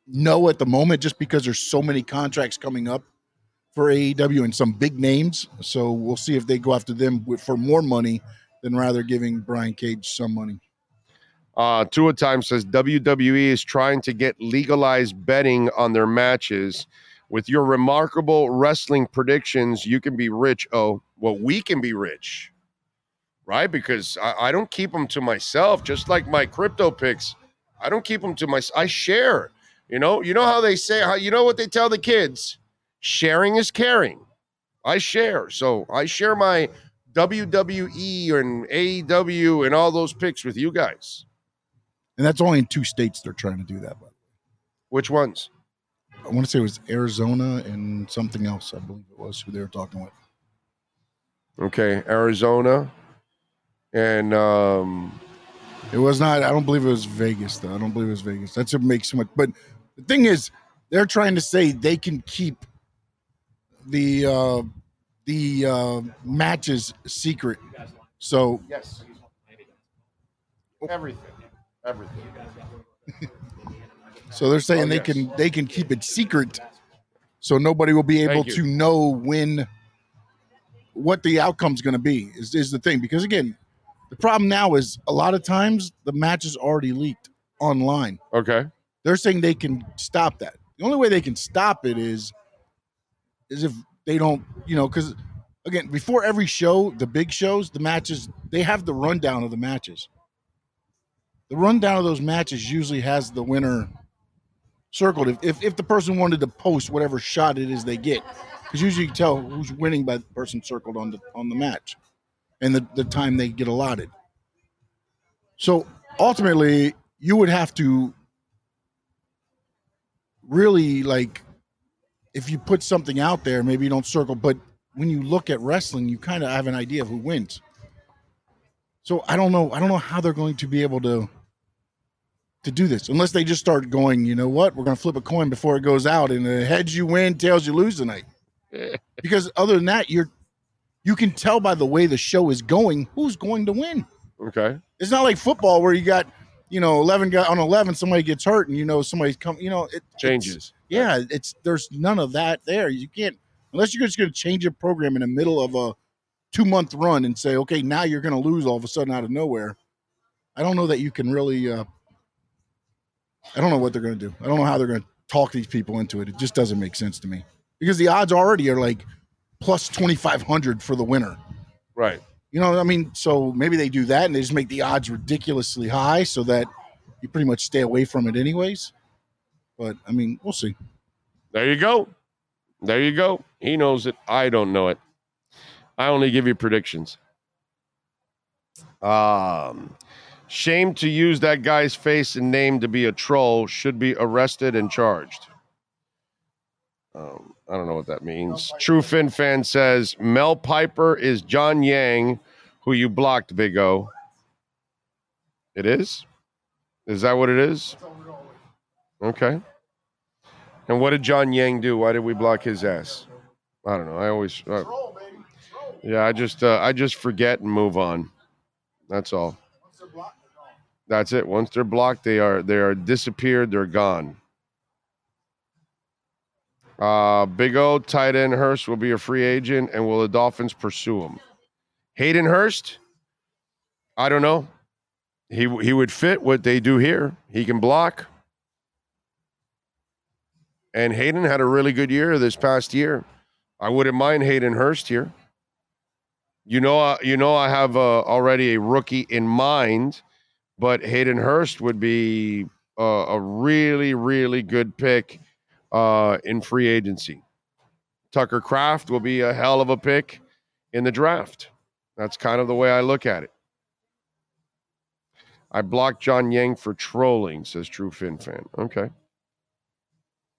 no at the moment, just because there's so many contracts coming up for AEW and some big names. So we'll see if they go after them for more money than rather giving Brian Cage some money. Uh, Tua Time says WWE is trying to get legalized betting on their matches. With your remarkable wrestling predictions, you can be rich. Oh, well, we can be rich, right? Because I, I don't keep them to myself, just like my crypto picks. I don't keep them to myself. I share. You know, you know how they say, how you know what they tell the kids? Sharing is caring. I share. So I share my WWE and AEW and all those picks with you guys. And that's only in two states they're trying to do that. By Which ones? I want to say it was Arizona and something else. I believe it was who they were talking with. Okay, Arizona, and um, It was not. I don't believe it was Vegas, though. I don't believe it was Vegas. That's what makes so much. But the thing is, they're trying to say they can keep the uh, the uh, matches secret. So yes, everything, everything. so they're saying Oh, they yes. can they can keep it secret, so nobody will be able to know when what the outcome's going to be. Is is the thing because again, the problem now is a lot of times the match is already leaked online. Okay, they're saying they can stop that. The only way they can stop it is is if they don't, you know, because again, before every show, the big shows, the matches, they have the rundown of the matches. The rundown of those matches usually has the winner circled. If if, if the person wanted to post whatever shot it is they get, because usually you can tell who's winning by the person circled on the on the match, and the, the time they get allotted. So ultimately, you would have to really like if you put something out there, maybe you don't circle, but when you look at wrestling, you kind of have an idea of who wins. So I don't know. I don't know how they're going to be able to to do this unless they just start going. You know what? We're going to flip a coin before it goes out, and the heads you win, tails you lose tonight. Because other than that, you're you can tell by the way the show is going who's going to win. okay, It's not like football where you got you know eleven guy on eleven, somebody gets hurt, and you know somebody's come. You know it it's- changes. yeah, it's there's none of that there. You can't unless you're just going to change your program in the middle of a two month run and say, okay, now you're going to lose all of a sudden out of nowhere. I don't know that you can really. Uh, I don't know what they're going to do. I don't know how they're going to talk these people into it. It just doesn't make sense to me because the odds already are like plus twenty five hundred for the winner. Right. You know, I mean, so maybe they do that and they just make the odds ridiculously high so that you pretty much stay away from it anyways. But I mean, we'll see. There you go. There you go. He knows it. I don't know it. I only give you predictions. Um, shame to use that guy's face and name to be a troll. Should be arrested and charged. Um, I don't know what that means. True Fin fan says Mel Piper is John Yang, who you blocked, Big O. It is. Is that what it is? Okay. And what did John Yang do? Why did we block his ass? I don't know. I always, uh, yeah, I just, uh, I just forget and move on. That's all. That's it. Once they're blocked, they are, they are disappeared. They're gone. Uh, Big O tight end Hurst will be a free agent, and will the Dolphins pursue him? Hayden Hurst, I don't know. He he would fit what they do here. He can block. And Hayden had a really good year this past year. I wouldn't mind Hayden Hurst here. You know, you know, I have uh, already a rookie in mind, but Hayden Hurst would be uh, a really, really good pick uh, in free agency. Tucker Kraft will be a hell of a pick in the draft. That's kind of the way I look at it. I blocked John Yang for trolling, says True Fin fan. Okay.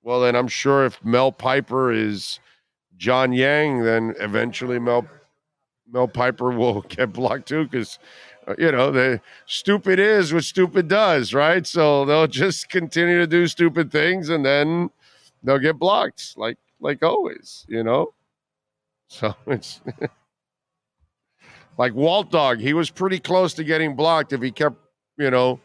Well, then I'm sure if Mel Piper is John Yang, then eventually Mel Mel Piper will get blocked too, because you know the stupid is what stupid does, right? So they'll just continue to do stupid things, and then they'll get blocked, like like always, you know. So it's like Walt Dog. He was pretty close to getting blocked if he kept, you know,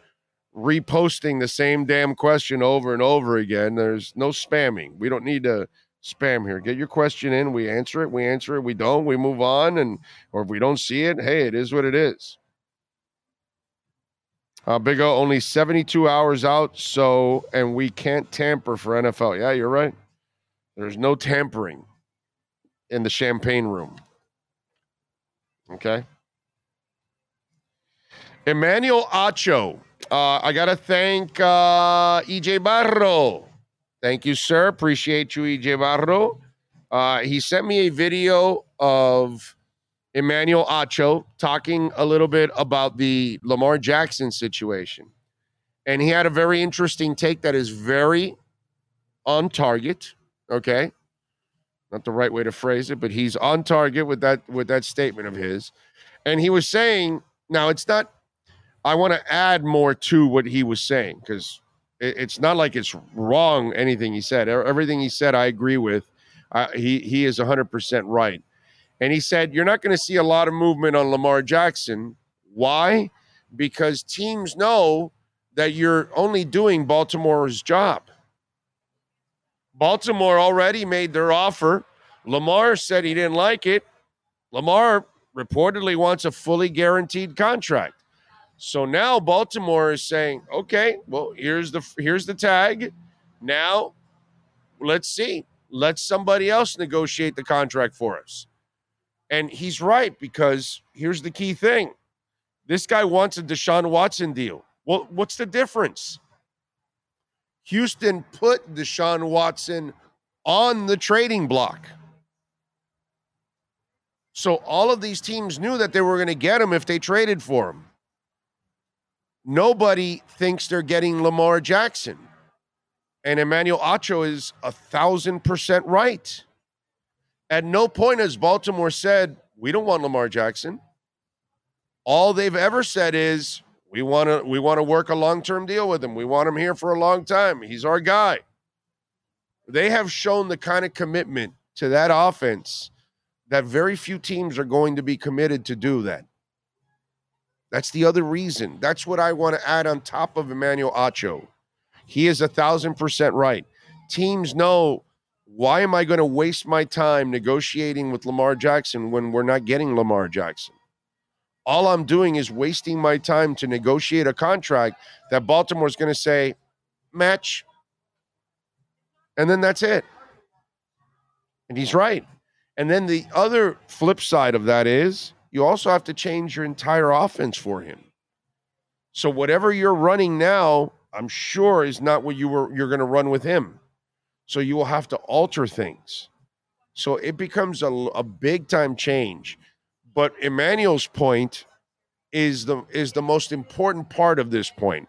reposting the same damn question over and over again. There's no spamming. We don't need to spam here. Get your question in. We answer it. We answer it. We don't. We move on. And or if we don't see it, hey, it is what it is. Uh, Big O only 72 hours out, so and we can't tamper for NFL. Yeah, you're right. There's no tampering in the champagne room. Okay. Emmanuel Acho. Uh, I got to thank uh, EJ Barro. Thank you, sir. Appreciate you, EJ Barro. Uh, he sent me a video of Emmanuel Acho talking a little bit about the Lamar Jackson situation. And he had a very interesting take that is very on target. Okay. Not the right way to phrase it, but he's on target with that with that statement of his. And he was saying, now it's not I want to add more to what he was saying because it's not like it's wrong anything he said. Everything he said, I agree with. He he is 100% right. And he said, You're not going to see a lot of movement on Lamar Jackson. Why? Because teams know that you're only doing Baltimore's job. Baltimore already made their offer. Lamar said he didn't like it. Lamar reportedly wants a fully guaranteed contract. So now Baltimore is saying, "Okay, well, here's the here's the tag. Now, let's see. Let somebody else negotiate the contract for us." And he's right because here's the key thing. This guy wants a Deshaun Watson deal. Well, what's the difference? Houston put Deshaun Watson on the trading block. So all of these teams knew that they were going to get him if they traded for him. Nobody thinks they're getting Lamar Jackson. And Emmanuel Acho is a thousand percent right. At no point has Baltimore said, we don't want Lamar Jackson. All they've ever said is, we want to we want to work a long-term deal with him. We want him here for a long time. He's our guy. They have shown the kind of commitment to that offense that very few teams are going to be committed to do that. That's the other reason. That's what I want to add on top of Emmanuel Acho. He is a thousand percent right. Teams know why am I going to waste my time negotiating with Lamar Jackson when we're not getting Lamar Jackson? All I'm doing is wasting my time to negotiate a contract that Baltimore's going to say, match. And then that's it. And he's right. And then the other flip side of that is you also have to change your entire offense for him. So whatever you're running now, I'm sure is not what you were you're going to run with him. So you will have to alter things. So it becomes a, a big time change. But Emmanuel's point is the is the most important part of this point.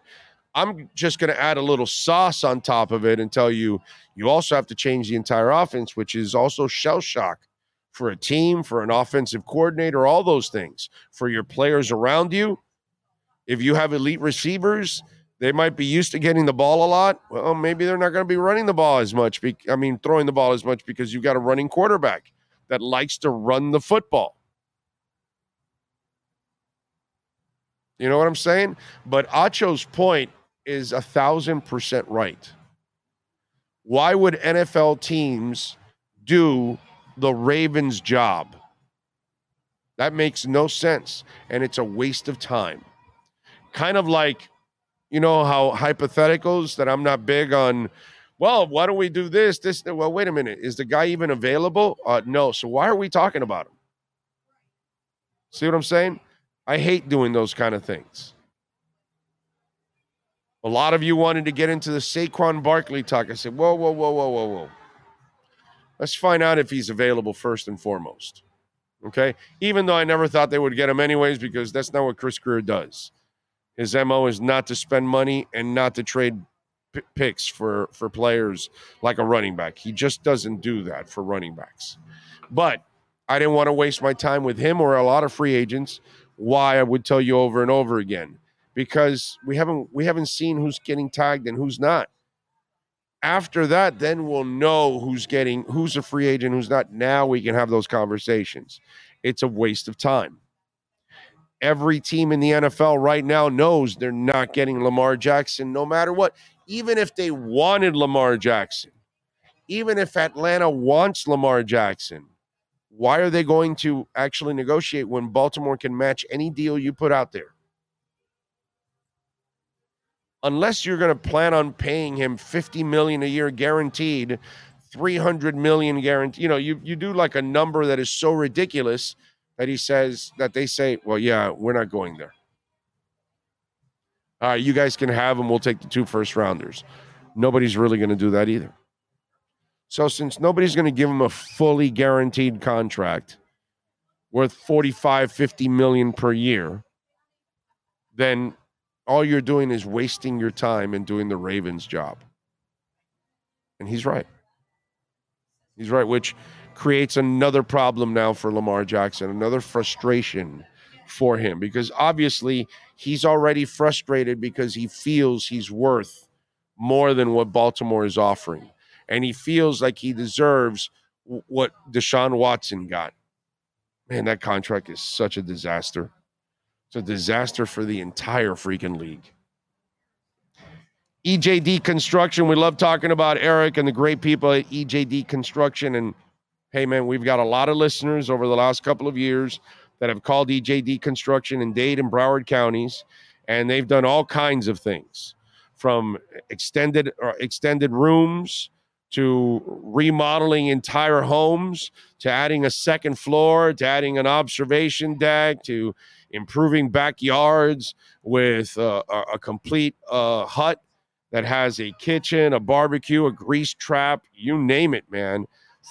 I'm just going to add a little sauce on top of it and tell you you also have to change the entire offense, which is also shell shock for a team, for an offensive coordinator, all those things, for your players around you. If you have elite receivers, they might be used to getting the ball a lot. Well, maybe they're not going to be running the ball as much. Be- I mean, throwing the ball as much because you've got a running quarterback that likes to run the football. You know what I'm saying? But Acho's point is a thousand percent right. Why would NFL teams do the Ravens' job? That makes no sense. And it's a waste of time. Kind of like you know how hypotheticals that I'm not big on. Well, why don't we do this? This. Well, wait a minute. Is the guy even available? Uh, no. So why are we talking about him? See what I'm saying? I hate doing those kind of things. A lot of you wanted to get into the Saquon Barkley talk. I said, whoa, whoa, whoa, whoa, whoa, whoa. Let's find out if he's available first and foremost. Okay. Even though I never thought they would get him anyways, because that's not what Chris Grier does. His MO is not to spend money and not to trade p- picks for, for players like a running back. He just doesn't do that for running backs. But I didn't want to waste my time with him or a lot of free agents. Why I would tell you over and over again because we haven't we haven't seen who's getting tagged and who's not. After that, then we'll know who's getting who's a free agent, who's not. Now we can have those conversations. It's a waste of time every team in the NFL right now knows they're not getting Lamar Jackson no matter what. Even if they wanted Lamar Jackson, even if Atlanta wants Lamar Jackson, why are they going to actually negotiate when Baltimore can match any deal you put out there? Unless you're going to plan on paying him 50 million a year guaranteed, 300 million guaranteed, you know, you you do like a number that is so ridiculous that he says that they say, well, yeah, we're not going there. All right, you guys can have them. We'll take the two first rounders. Nobody's really going to do that either. So since nobody's going to give him a fully guaranteed contract worth 45, 50 million per year, then all you're doing is wasting your time and doing the Ravens job. And he's right. He's right, which creates another problem now for Lamar Jackson, another frustration for him because obviously he's already frustrated because he feels he's worth more than what Baltimore is offering. And he feels like he deserves what Deshaun Watson got. Man, that contract is such a disaster. It's a disaster for the entire freaking league. EJD Construction. We love talking about Eric and the great people at EJD Construction. And hey, man, we've got a lot of listeners over the last couple of years that have called EJD Construction in Dade and Broward counties, and they've done all kinds of things from extended or extended rooms to remodeling entire homes to adding a second floor to adding an observation deck to improving backyards with uh, a, a complete uh, hut that has a kitchen, a barbecue, a grease trap, you name it, man.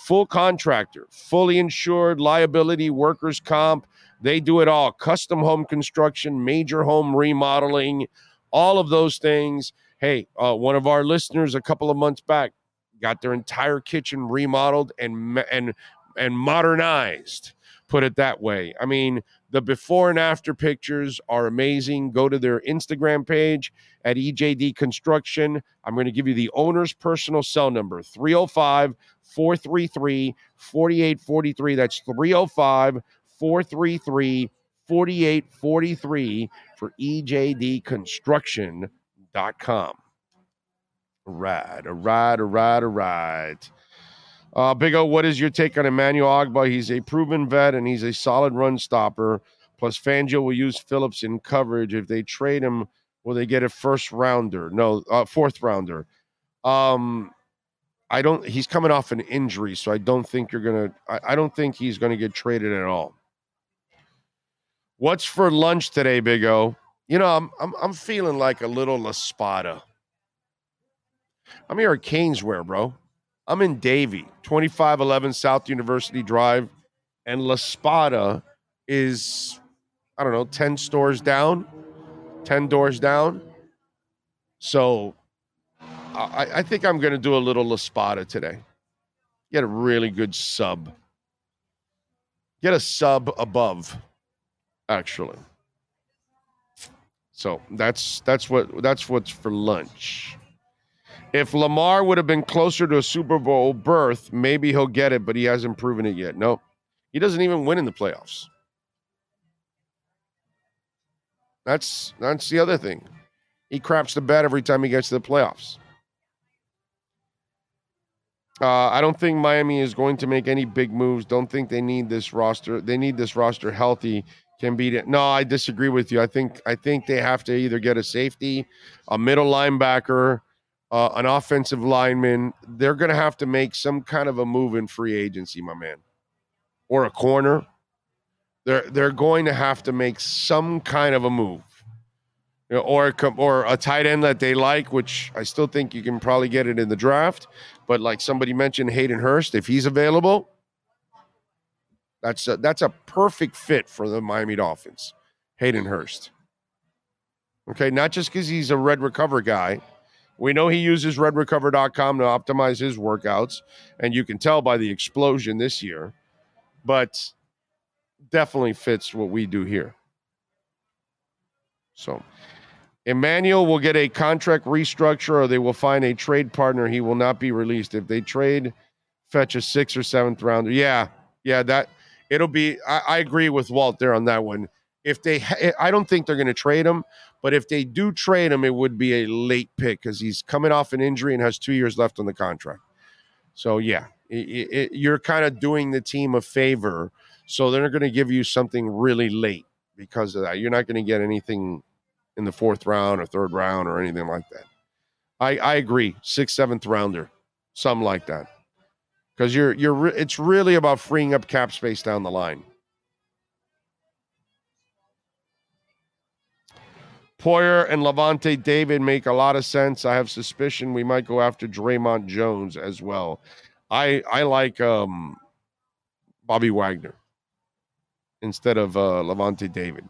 Full contractor, fully insured, liability, workers' comp. They do it all. Custom home construction, major home remodeling, all of those things. Hey, uh, one of our listeners a couple of months back got their entire kitchen remodeled and and and modernized. Put it that way. I mean, the before and after pictures are amazing. Go to their Instagram page at EJD Construction. I'm going to give you the owner's personal cell number 305 433 4843. That's 305 433 4843 for ejdconstruction.com. Right, all right, all right, all right. Uh, Big O, what is your take on Emmanuel Ogbah? He's a proven vet and he's a solid run stopper. Plus, Fangio will use Phillips in coverage. If they trade him, will they get a first rounder? No, uh, fourth rounder. Um, I don't. He's coming off an injury, so I don't think you're gonna. I, I don't think he's gonna get traded at all. What's for lunch today, Big O? You know, I'm I'm I'm feeling like a little La Spada. I'm here at Caneswear, bro. I'm in Davie, 2511 South University Drive, and La Spada is, I don't know, 10 stores down, 10 doors down. So I, I think I'm going to do a little La Spada today. Get a really good sub. Get a sub above, actually. So that's that's what that's what's for lunch. If Lamar would have been closer to a Super Bowl berth, maybe he'll get it, but he hasn't proven it yet. No, he doesn't even win in the playoffs. That's that's the other thing. He craps the bed every time he gets to the playoffs. Uh, I don't think Miami is going to make any big moves. Don't think they need this roster. They need this roster healthy. Can beat it. No, I disagree with you. I think I think they have to either get a safety, a middle linebacker, uh, an offensive lineman. They're going to have to make some kind of a move in free agency, my man, or a corner. They're they're going to have to make some kind of a move, you know, or a, or a tight end that they like, which I still think you can probably get it in the draft. But like somebody mentioned, Hayden Hurst, if he's available, that's a, that's a perfect fit for the Miami Dolphins. Hayden Hurst. Okay, not just because he's a Red Recover guy. We know he uses redrecover.com to optimize his workouts, and you can tell by the explosion this year, but definitely fits what we do here. So, Emmanuel will get a contract restructure or they will find a trade partner. He will not be released. If they trade, fetch a sixth or seventh rounder. Yeah, yeah, that it'll be. I, I agree with Walt there on that one. If they, I don't think they're going to trade him, but if they do trade him, it would be a late pick because he's coming off an injury and has two years left on the contract. So yeah, it, it, you're kind of doing the team a favor. So they're going to give you something really late because of that. You're not going to get anything in the fourth round or third round or anything like that. I, I agree, sixth, seventh rounder, something like that, because you're you're re- it's really about freeing up cap space down the line. Poyer and Lavonte David make a lot of sense. I have suspicion we might go after Draymond Jones as well. I I like um, Bobby Wagner instead of uh, Lavonte David.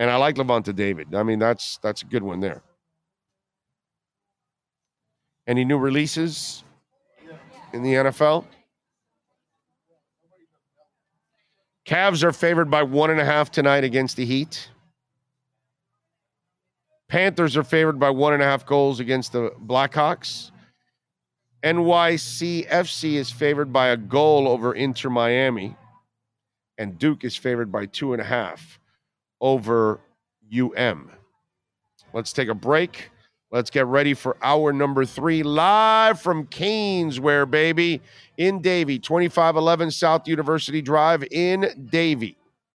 And I like Lavonte David. I mean, that's that's a good one there. Any new releases in the NFL? Cavs are favored by one and a half tonight against the Heat. Panthers are favored by one and a half goals against the Blackhawks. NYCFC is favored by a goal over Inter Miami. And Duke is favored by two and a half over UM. Let's take a break. Let's get ready for hour number three, live from Caneswear, baby, in Davie, 2511 South University Drive in Davie.